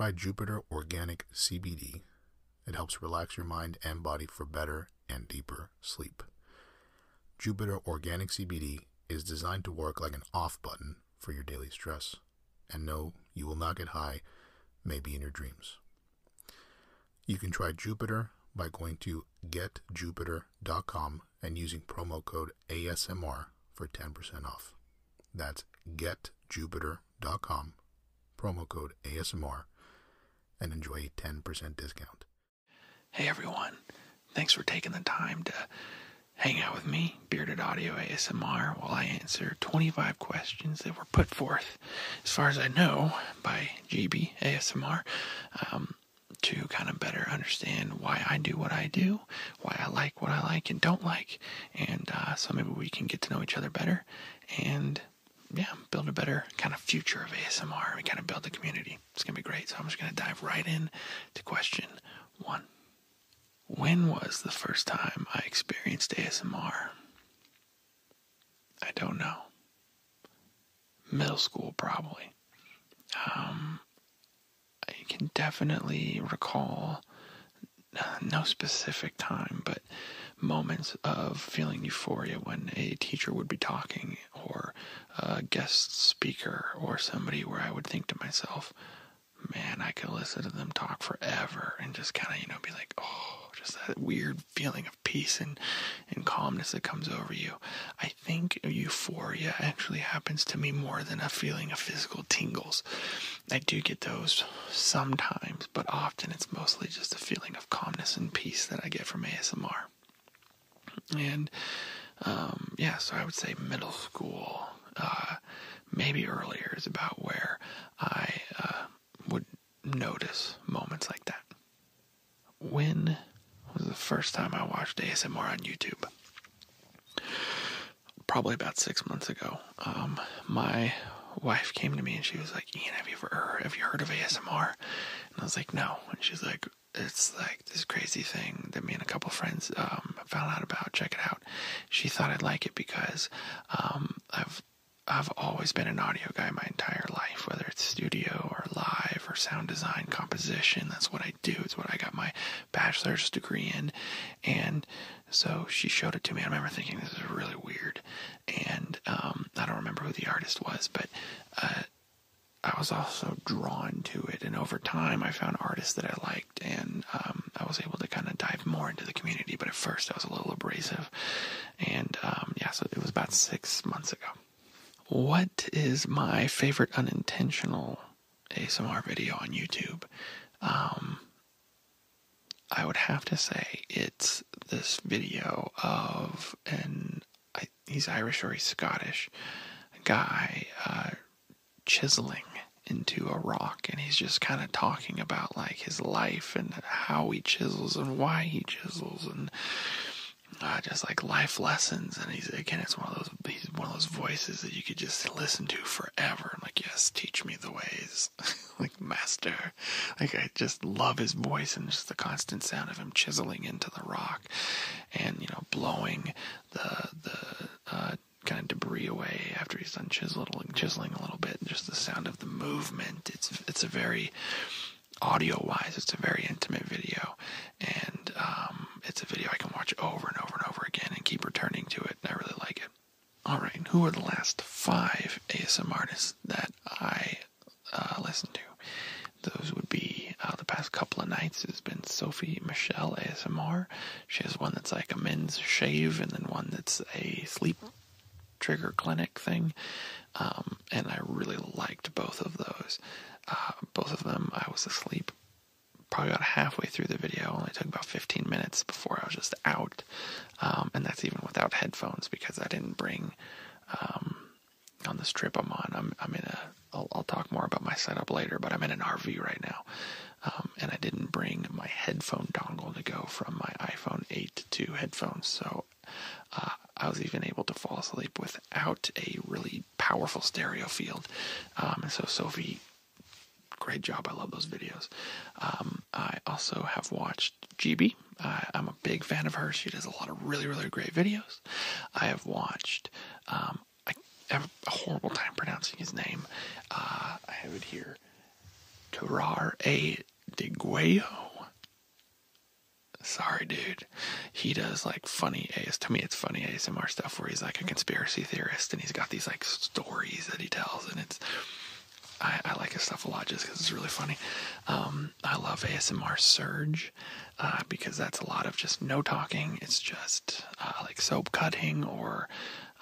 try Jupiter Organic CBD. It helps relax your mind and body for better and deeper sleep. Jupiter Organic CBD is designed to work like an off button for your daily stress. And no, you will not get high, maybe in your dreams. You can try Jupiter by going to getjupiter.com and using promo code ASMR for 10% off. That's getjupiter.com, promo code ASMR, and enjoy a 10% discount. Hey everyone, thanks for taking the time to hang out with me, Bearded Audio ASMR, while I answer 25 questions that were put forth, as far as I know, by Gibi ASMR. Um, to kind of better understand why I do what I do, why I like what I like and don't like, and uh, so maybe we can get to know each other better and yeah, build a better kind of future of ASMR. We kind of build the community. It's gonna be great. So I'm just gonna dive right in to question one. When was the first time I experienced ASMR? I don't know. Middle school, probably. Um, I can definitely recall uh, no specific time, but moments of feeling euphoria when a teacher would be talking or a guest speaker or somebody where I would think to myself, man, I could listen to them talk forever and just kind of, you know, be like, oh, just that weird feeling of peace and, and calmness that comes over you. I think euphoria actually happens to me more than a feeling of physical tingles. I do get those sometimes, but often it's mostly just a feeling of calmness and peace that I get from ASMR. And um, yeah, so I would say middle school, uh, maybe earlier is about where I uh, would notice moments like that. When was the first time I watched ASMR on YouTube? Probably about six months ago. Um, my wife came to me and she was like, "Ian, have you ever heard, have you heard of ASMR?" And I was like, "No." And she's like, "It's like this crazy thing that me and a couple friends um, found out about. Check it out." She thought I'd like it because um, I've I've always been an audio guy my entire life, whether it's studio or live or sound design, composition. That's what I do. It's what I got my bachelor's degree in. And so she showed it to me. I remember thinking this is really weird. And um, I don't remember who the artist was, but uh, I was also drawn to it. And over time, I found artists that I liked, and um, I was able to kind of dive more into the community. But at first, I was a little abrasive. And um, yeah, so it was about six months ago. What is my favorite unintentional ASMR video on YouTube? Um, I would have to say it's this video of an he's Irish or he's Scottish guy uh, chiseling into a rock, and he's just kind of talking about like his life and how he chisels and why he chisels and uh, just like life lessons. And he's again, it's one of those he's one of those voices that you could just listen to forever. I'm like, yes, teach me the ways, like master. Like I just love his voice and just the constant sound of him chiseling into the rock, and you know, blowing the the uh, kind of debris away after he's done chiseling chiseling a little bit. And just the sound of the movement. It's it's a very audio wise, it's a very intimate video, and um, it's a video I can watch over and over and over again and keep returning to it. And I really like it. All right, who are the last five ASM artists that I uh, listen to? Those would be uh, the past couple of nights has been Sophie Michelle ASMR. She has one that's like a men's shave, and then one that's a sleep trigger clinic thing. Um, and I really liked both of those. Uh, both of them, I was asleep probably about halfway through the video. Only took about 15 minutes before I was just out. Um, and that's even without headphones because I didn't bring, um, on this trip I'm on, I'm, I'm in a, I'll, I'll, talk more about my setup later, but I'm in an RV right now. Um, and I didn't bring my headphone dongle to go from my iPhone 8 to headphones. So, uh, I was even able to fall asleep without really powerful stereo field. Um, and so Sophie great job. I love those videos. Um, I also have watched Gibi. Uh, I'm a big fan of her. She does a lot of really, really great videos. I have watched. Um, I have a horrible time pronouncing his name. Uh, I have it here. Turar A. DeGuayo. Sorry, dude. He does like funny AS. To me, it's funny ASMR stuff where he's like a conspiracy theorist and he's got these like stories that he tells, and it's. I, I like his stuff a lot just because it's really funny. Um, I love ASMR Surge uh, because that's a lot of just no talking. It's just uh, like soap cutting or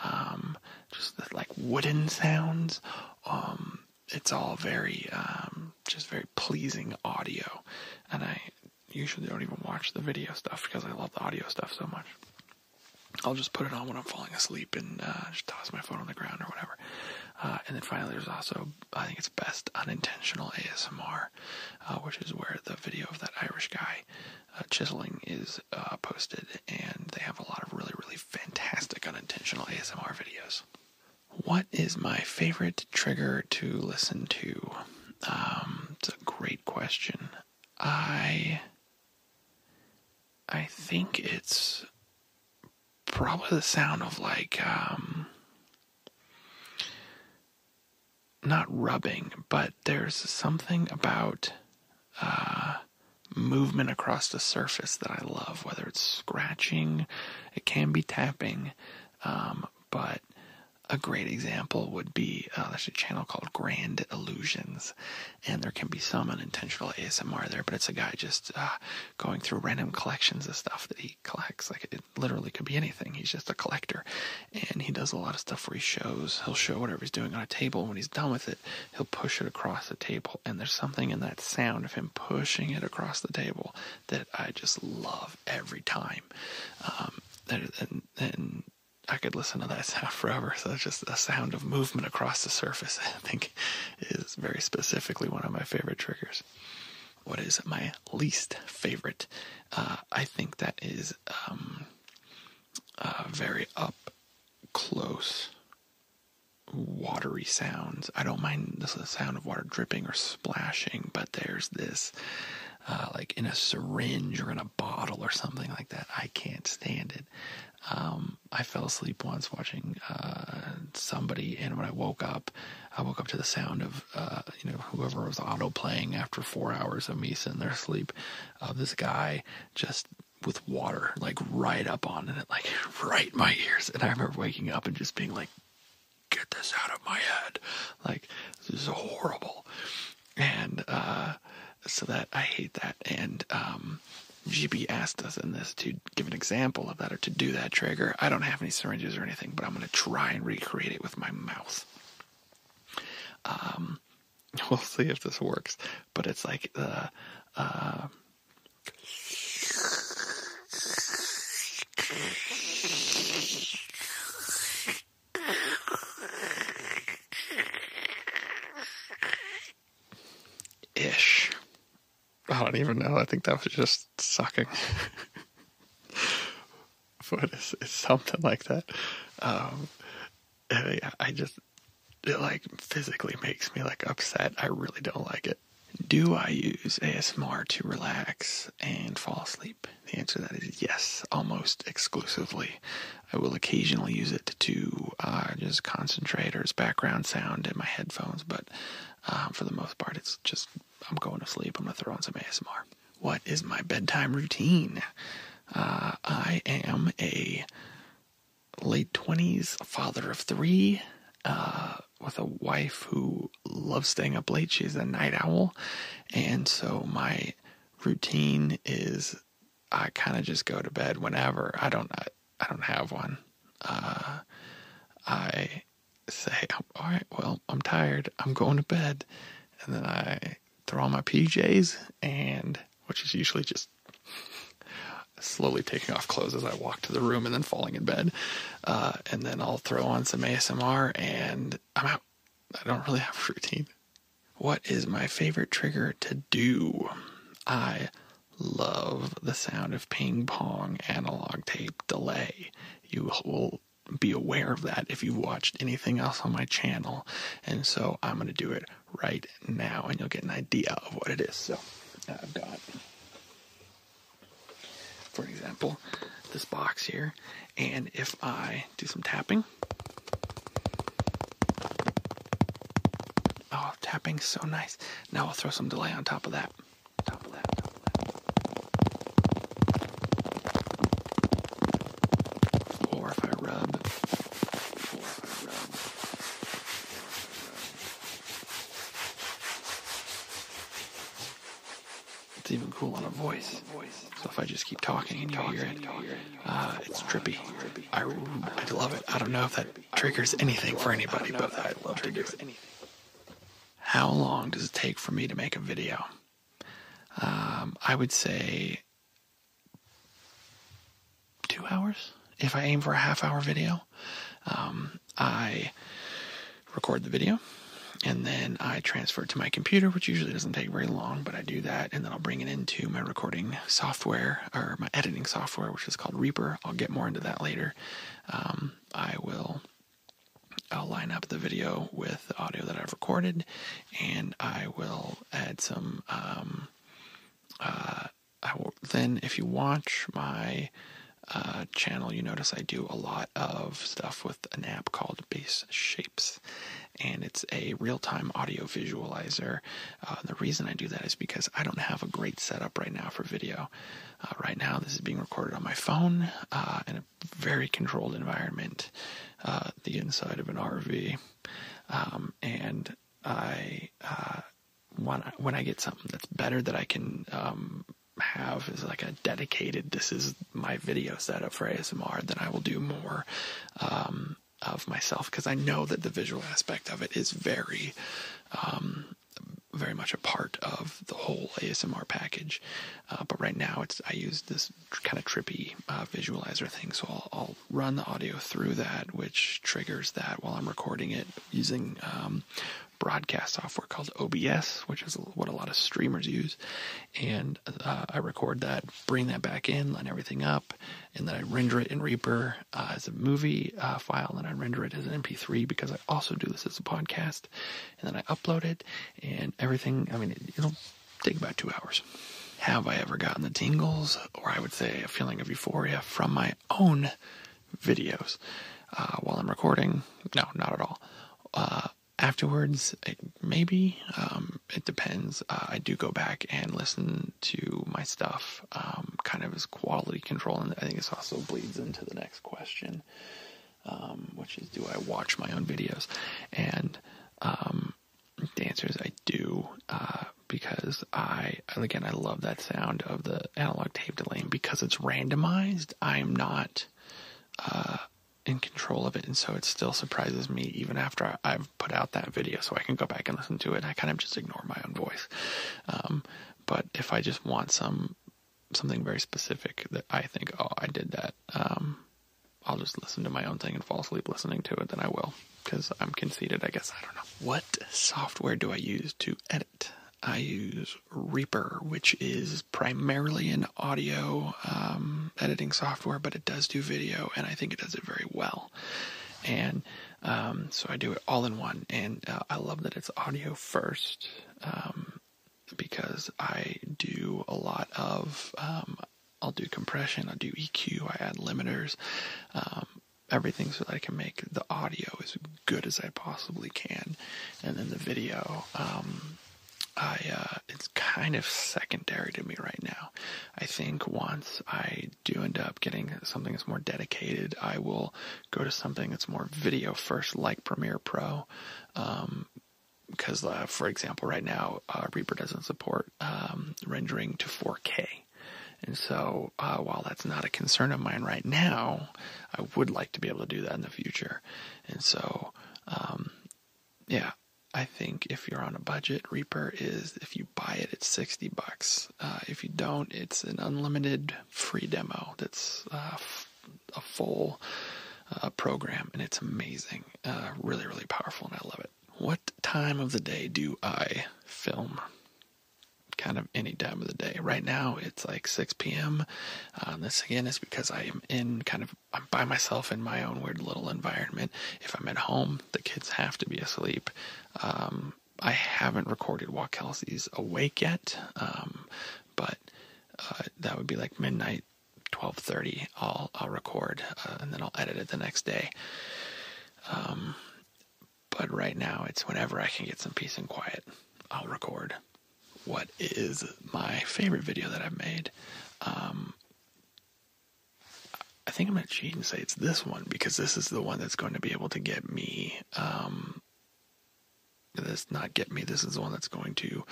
um, just like wooden sounds. Um, it's all very um, just very pleasing audio, and I usually don't even watch the video stuff because I love the audio stuff so much. I'll just put it on when I'm falling asleep and uh, just toss my phone on the ground or whatever. Uh, and then finally, there's also, I think it's best unintentional ASMR, uh, which is where the video of that Irish guy uh, chiseling is uh, posted, and they have a lot of really, really fantastic unintentional ASMR videos. What is my favorite trigger to listen to? Um, it's a great question. I I think it's probably the sound of like um, not rubbing, but there's something about uh, movement across the surface that I love. Whether it's scratching, it can be tapping, um, but a great example would be uh, there's a channel called Grand Illusions, and there can be some unintentional ASMR there, but it's a guy just uh, going through random collections of stuff that he collects. Like it literally could be anything. He's just a collector, and he does a lot of stuff where he shows. He'll show whatever he's doing on a table, and when he's done with it, he'll push it across the table. And there's something in that sound of him pushing it across the table that I just love every time. Um, and, and I could listen to that sound forever. So it's just a sound of movement across the surface, I think is very specifically one of my favorite triggers. What is my least favorite? Uh, I think that is um, uh, very up close watery sounds. I don't mind the sound of water dripping or splashing, but there's this uh, like in a syringe or in a bottle or something like that. I can't stand it. Um, I fell asleep once watching uh, somebody, and when I woke up, I woke up to the sound of uh, you know whoever was auto playing after four hours of me sitting there asleep. Of this guy just with water like right up on it, like right my ears, and I remember waking up and just being like, "Get this out of my head!" Like this is horrible, and uh, so that I hate that, and um, Gibi asked us in this to give an example of that or to do that trigger. I don't have any syringes or anything, but I'm going to try and recreate it with my mouth. Um, we'll see if this works, but it's like the. Uh, I don't even know. I think that was just sucking. but it's, it's, something like that. Um, yeah, I just it like physically makes me like upset. I really don't like it. Do I use ASMR to relax and fall asleep? The answer to that is yes, almost exclusively. I will occasionally use it to uh, just concentrate or as background sound in my headphones, but for the most part, it's just I'm going to sleep. I'm going to throw on some ASMR. What is my bedtime routine? Uh, I am a late 20s father of three uh, with a wife who loves staying up late. She's a night owl. And so my routine is I kind of just go to bed whenever. I don't I, I don't have one. Uh, I say, all right, well, I'm tired. I'm going to bed. And then I throw on my PJs, and which is usually just slowly taking off clothes as I walk to the room and then falling in bed. Uh, and then I'll throw on some ASMR, and I'm out. I don't really have a routine. What is my favorite trigger to do? I love the sound of ping pong analog tape delay. You will be aware of that if you've watched anything else on my channel. And so I'm going to do it right now and you'll get an idea of what it is. So I've got, for example, this box here. And if I do some tapping, oh, I'll tap tapping, so nice. Now I'll throw some delay on top of that. Top of that. Top of that. Or if I rub, or if I rub, it's even cool on a voice. So if I just keep talking and you hear it, uh, it's trippy. I, I love it. I don't know if that triggers anything for anybody, but I love to do it. How long does it take for me to make a video? Um, I would say two hours. If I aim for a half hour video, um, I record the video and then I transfer it to my computer, which usually doesn't take very long, but I do that and then I'll bring it into my recording software or my editing software, which is called Reaper. I'll get more into that later. Um, I will. I'll line up the video with the audio that I've recorded, and I will add some. Um, uh, I will then, if you watch my uh, channel, you notice I do a lot of stuff with an app called Base Shapes, it's a real time audio visualizer. Uh, the reason I do that is because I don't have a great setup right now for video. Uh, right now, this is being recorded on my phone uh, in a very controlled environment, uh, the inside of an RV, um, and I uh, when I, when I get something that's better that I can um, have is like a dedicated this is my video setup for ASMR, then I will do more um, of myself because I know that the visual aspect of it is very um, very much a part of the whole ASMR package. Uh, but right now, it's I use this kind of trippy uh, visualizer thing, so I'll, I'll, run the audio through that, which triggers that while I'm recording it using um, broadcast software called OBS, which is what a lot of streamers use. And uh, I record that, bring that back in, line everything up, and then I render it in Reaper uh, as a movie uh, file, and I render it as an MP3 because I also do this as a podcast. And then I upload it, and everything. I mean, it, it'll take about two hours. Have I ever gotten the tingles, or I would say a feeling of euphoria from my own videos uh, while I'm recording? No, not at all. Uh, afterwards maybe um, it depends. Uh, i do go back and listen to my stuff um, kind of as quality control and i think this also bleeds into the next question um, which is do i watch my own videos? And um, the answer is i do uh, because i again i love that sound of the analog tape delay and because it's randomized i'm not uh, in control of it, and so it still surprises me even after I've put out that video, so I can go back and listen to it. I kind of just ignore my own voice. Um, but if I just want some something very specific that I think, oh, I did that, um, I'll just listen to my own thing and fall asleep listening to it. Then I will because I'm conceited. I guess I don't know. What software do I use to edit? I use Reaper, which is primarily an audio um, editing software, but it does do video, and I think it does it very well. And um, so I do it all in one, and uh, I love that it's audio first um, because I do a lot of. Um, I'll do compression, I'll do EQ, I add limiters, um, everything so that I can make the audio as good as I possibly can, and then the video. Um, I uh, it's kind of secondary to me right now. I think once I do end up getting something that's more dedicated, I will go to something that's more video first, like Premiere Pro. Um, because, uh, for example, right now uh, Reaper doesn't support um, rendering to 4K. And so, uh, while that's not a concern of mine right now, I would like to be able to do that in the future. And so, um, yeah, I think if you're on a budget, Reaper is if you buy it, it's sixty bucks. Uh, if you don't, it's an unlimited free demo. That's uh, a full uh, program, and it's amazing. Uh, really, really powerful, and I love it. What time of the day do I film? Kind of any time of the day. Right now, it's like 6 p.m. Um, this again is because I am in kind of I'm by myself in my own weird little environment. If I'm at home, the kids have to be asleep. Um, I haven't recorded while Kelsey's awake yet, um, but uh, that would be like midnight, twelve thirty. I'll I'll record uh, and then I'll edit it the next day. Um, but right now it's whenever I can get some peace and quiet, I'll record. What is my favorite video that I've made? Um, I think I'm going to cheat and say it's this one because this is the one that's going to be able to get me. Um, this not get me. This is the one that's going to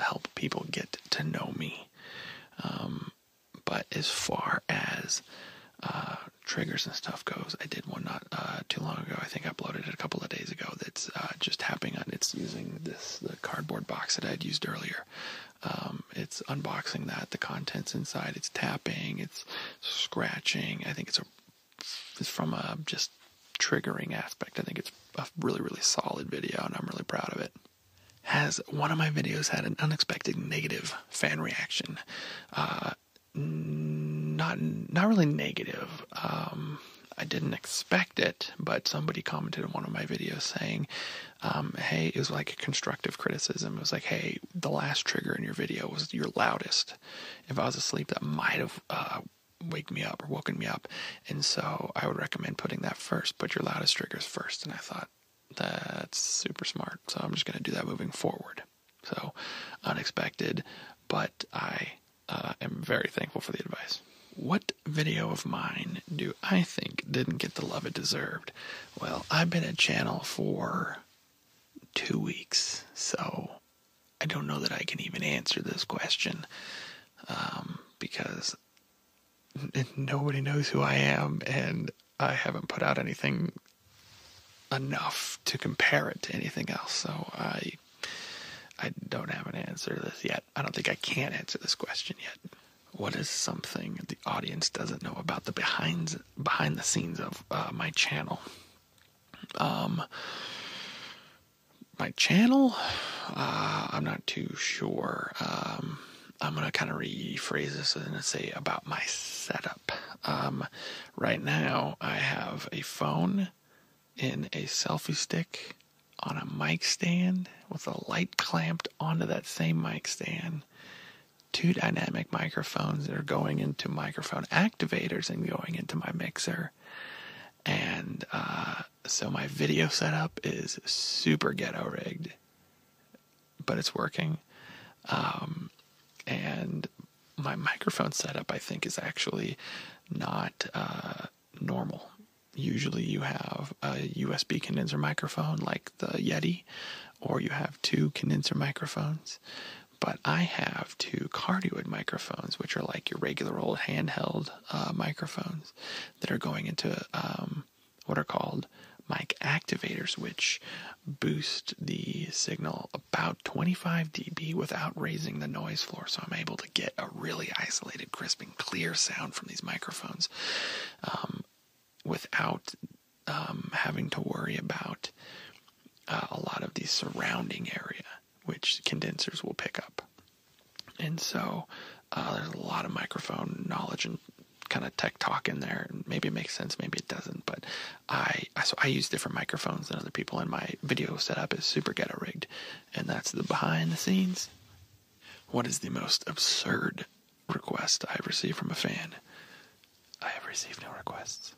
help people get to know me. Um, but as far as uh, triggers and stuff goes, I did one not uh, too long ago. I think I uploaded it a couple of days ago. That's uh, just tapping on. It's using this the cardboard box that I had used earlier. Um, it's unboxing that the contents inside. It's tapping. It's scratching. I think it's a it's from a just triggering aspect. I think it's a really really solid video, and I'm really proud of it has one of my videos had an unexpected negative fan reaction. Uh, not not really negative. Um, I didn't expect it, but somebody commented in one of my videos saying, um, "Hey, it was like constructive criticism. It was like, hey, the last trigger in your video was your loudest. If I was asleep, that might have uh, wake me up or woken me up, and so I would recommend putting that first. Put your loudest triggers first. And I thought that's super smart. So I'm just going to do that moving forward. So unexpected, but I uh, am very thankful for the advice. What video of mine do I think didn't get the love it deserved? Well, I've been at channel for two weeks, so I don't know that I can even answer this question um, because nobody knows who I am, and I haven't put out anything enough to compare it to anything else. So I I don't have an answer to this yet. I don't think I can answer this question yet. What is something the audience doesn't know about the behind behind the scenes of uh, my channel? Um, my channel, uh, I'm not too sure. Um, I'm gonna kind of rephrase this and say about my setup. Um, right now, I have a phone in a selfie stick on a mic stand with a light clamped onto that same mic stand. Two dynamic microphones that are going into microphone activators and going into my mixer. And uh, so my video setup is super ghetto rigged, but it's working. Um, and my microphone setup, I think, is actually not uh, normal usually you have a USB condenser microphone like the Yeti, or you have two condenser microphones. But I have two cardioid microphones, which are like your regular old handheld uh, microphones that are going into um, what are called mic activators, which boost the signal about 25 dB without raising the noise floor. So I'm able to get a really isolated, crisp, and clear sound from these microphones. Um, without um, having to worry about uh, a lot of the surrounding area, which condensers will pick up. And so uh, there's a lot of microphone knowledge and kind of tech talk in there. Maybe it makes sense, maybe it doesn't. But I, I so I use different microphones than other people, and my video setup is super ghetto rigged, and that's the behind the scenes. What is the most absurd request I've received from a fan? I have received no requests.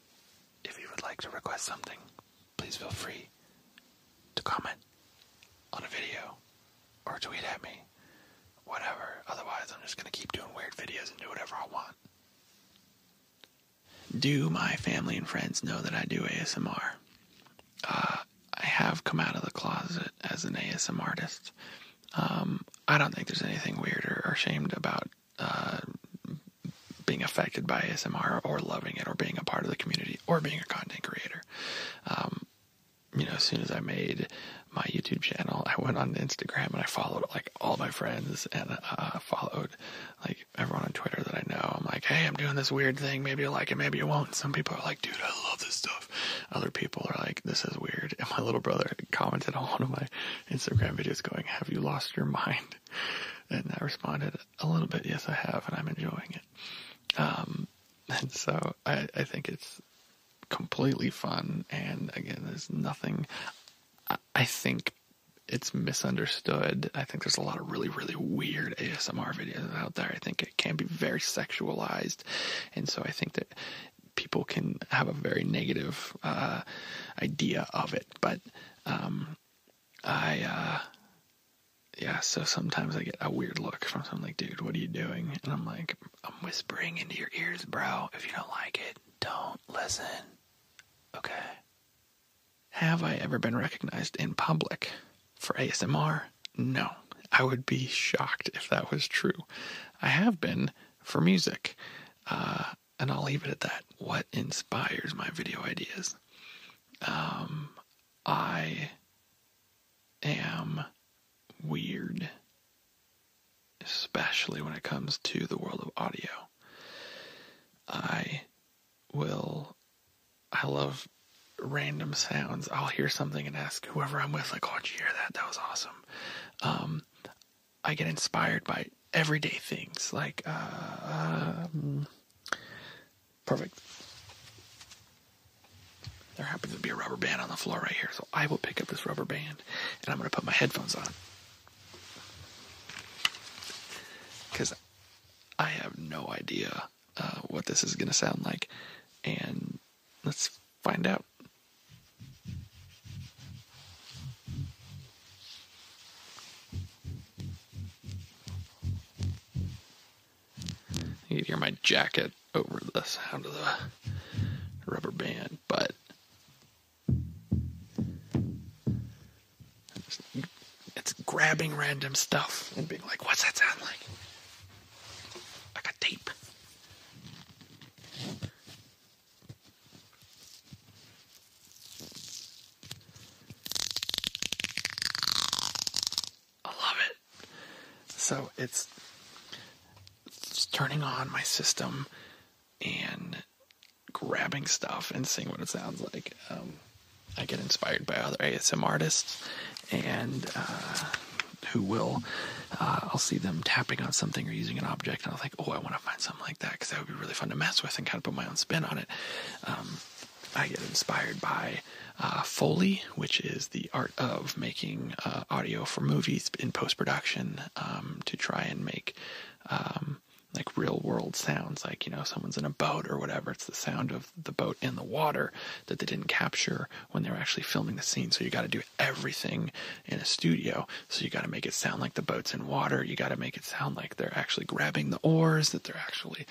Would like to request something, please feel free to comment on a video or tweet at me. Whatever. Otherwise, I'm just going to keep doing weird videos and do whatever I want. Do my family and friends know that I do ASMR? Uh, I have come out of the closet as an ASMR artist. Um, I don't think there's anything weird or, or ashamed about uh, being affected by ASMR or loving it or being a part of the community or being a content creator. Um, you know, as soon as I made my YouTube channel, I went on Instagram and I followed like all my friends and uh, followed like everyone on Twitter that I know. I'm like, hey, I'm doing this weird thing. Maybe you'll like it, maybe you won't. Some people are like, dude, I love this stuff. Other people are like, this is weird. And my little brother commented on one of my Instagram videos going, have you lost your mind? And I responded, a little bit, yes, I have, and I'm enjoying it. Um, and so I, I think it's completely fun. And again, there's nothing, I, I think it's misunderstood. I think there's a lot of really, really weird ASMR videos out there. I think it can be very sexualized. And so I think that people can have a very negative uh, idea of it. But um, I, uh, yeah, so sometimes I get a weird look from someone like, dude, what are you doing? And I'm like, I'm whispering into your ears, bro. If you don't like it, don't listen. Okay. Have I ever been recognized in public for ASMR? No. I would be shocked if that was true. I have been for music. Uh, and I'll leave it at that. What inspires my video ideas? Um, I am weird, especially when it comes to the world of audio. I will, I love random sounds. I'll hear something and ask whoever I'm with, like, oh, did you hear that? That was awesome. Um, I get inspired by everyday things like, uh, um, perfect. There happens to be a rubber band on the floor right here, so I will pick up this rubber band and I'm going to put my headphones on. Because I have no idea uh, what this is going to sound like. And let's find out. You can hear my jacket over the sound of the rubber band, but it's, grabbing random stuff and being like, what's that sound? Like a tape. I love it. So it's, it's turning on my system and grabbing stuff and seeing what it sounds like. Um, I get inspired by other ASM artists and uh, who will, uh, I'll see them tapping on something or using an object, and I'll think, oh, I want to find something like that because that would be really fun to mess with and kind of put my own spin on it. Um, I get inspired by uh, Foley, which is the art of making uh, audio for movies in post production um, to try and make um, like real world sounds, like, you know, someone's in a boat or whatever. It's the sound of the boat in the water that they didn't capture when they were actually filming the scene. So you got to do everything in a studio. So you got to make it sound like the boat's in water. You got to make it sound like they're actually grabbing the oars, that they're actually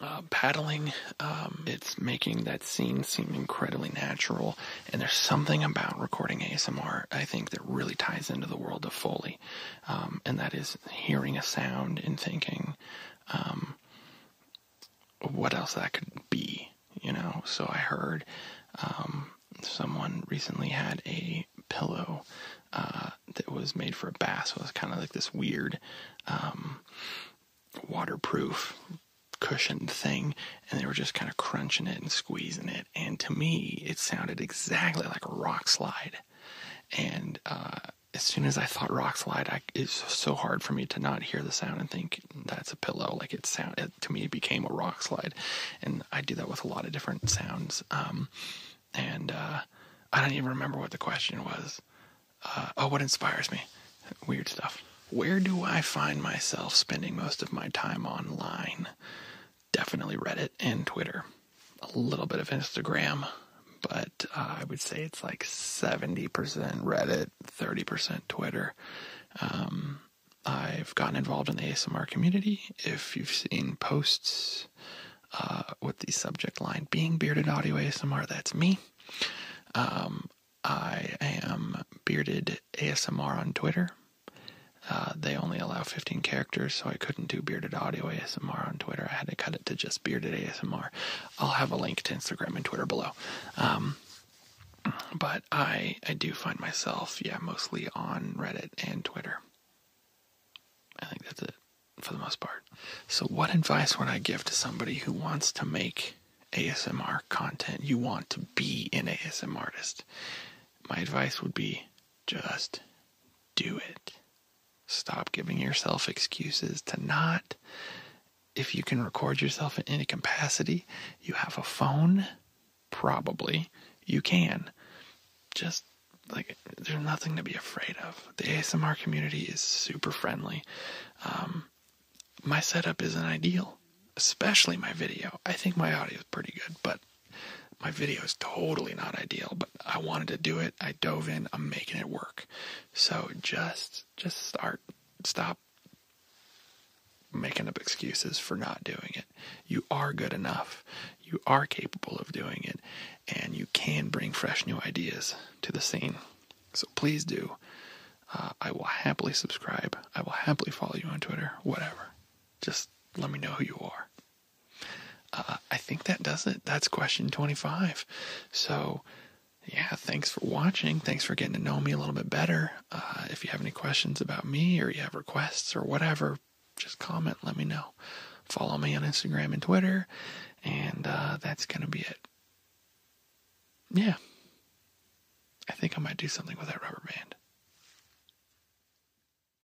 uh, paddling. Um, it's making that scene seem incredibly natural. And there's something about recording ASMR, I think, that really ties into the world of Foley. Um, and that is hearing a sound and thinking, um, what else that could be, you know? So I heard um, someone recently had a pillow uh, that was made for a bath. So it was kind of like this weird um, waterproof cushioned thing and they were just kind of crunching it and squeezing it and to me it sounded exactly like a rock slide. And uh, as soon as I thought rock slide I, it's so hard for me to not hear the sound and think that's a pillow. Like it sounded to me it became a rock slide. And I do that with a lot of different sounds um, and uh, I don't even remember what the question was. Uh, oh what inspires me? Weird stuff. Where do I find myself spending most of my time online? Definitely Reddit and Twitter. A little bit of Instagram, but uh, I would say it's like 70% Reddit, 30% Twitter. Um, I've gotten involved in the ASMR community. If you've seen posts uh, with the subject line being bearded audio ASMR, that's me. Um, I am bearded ASMR on Twitter. Uh, they only allow 15 characters, so I couldn't do bearded audio ASMR on Twitter. I had to cut it to just bearded ASMR. I'll have a link to Instagram and Twitter below. Um, but I I do find myself, yeah, mostly on Reddit and Twitter. I think that's it for the most part. So, what advice would I give to somebody who wants to make ASMR content? You want to be an ASMR artist. My advice would be just do it. Stop giving yourself excuses to not. If you can record yourself in any capacity, you have a phone, probably you can. Just like there's nothing to be afraid of. The ASMR community is super friendly. Um, my setup isn't ideal. especially my video. I think my audio is pretty good, but my video is totally not ideal. But I wanted to do it. I dove in. I'm making it work. So just just start. Stop making up excuses for not doing it. You are good enough. You are capable of doing it, and you can bring fresh new ideas to the scene. So please do. Uh, I will happily subscribe. I will happily follow you on Twitter, whatever. Just let me know who you are. Uh, I think that does it. That's question 25. So, yeah, thanks for watching. Thanks for getting to know me a little bit better. Uh, if you have any questions about me or you have requests or whatever, just comment, let me know. Follow me on Instagram and Twitter, and uh, that's going to be it. Yeah. I think I might do something with that rubber band.